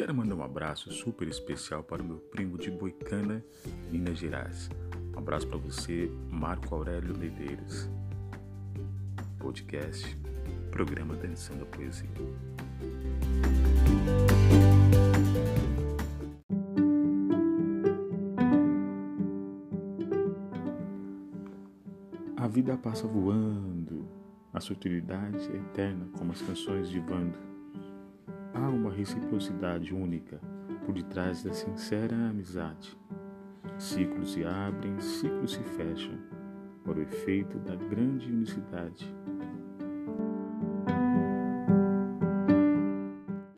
Quero mandar um abraço super especial para o meu primo de Boicana, Minas Gerais. Um abraço para você, Marco Aurélio Medeiros. Podcast, programa Dançando a Poesia. A vida passa voando, a sutilidade é eterna como as canções de Vando. Uma reciprocidade única por detrás da sincera amizade. Ciclos se abrem, ciclos se fecham, por efeito da grande unicidade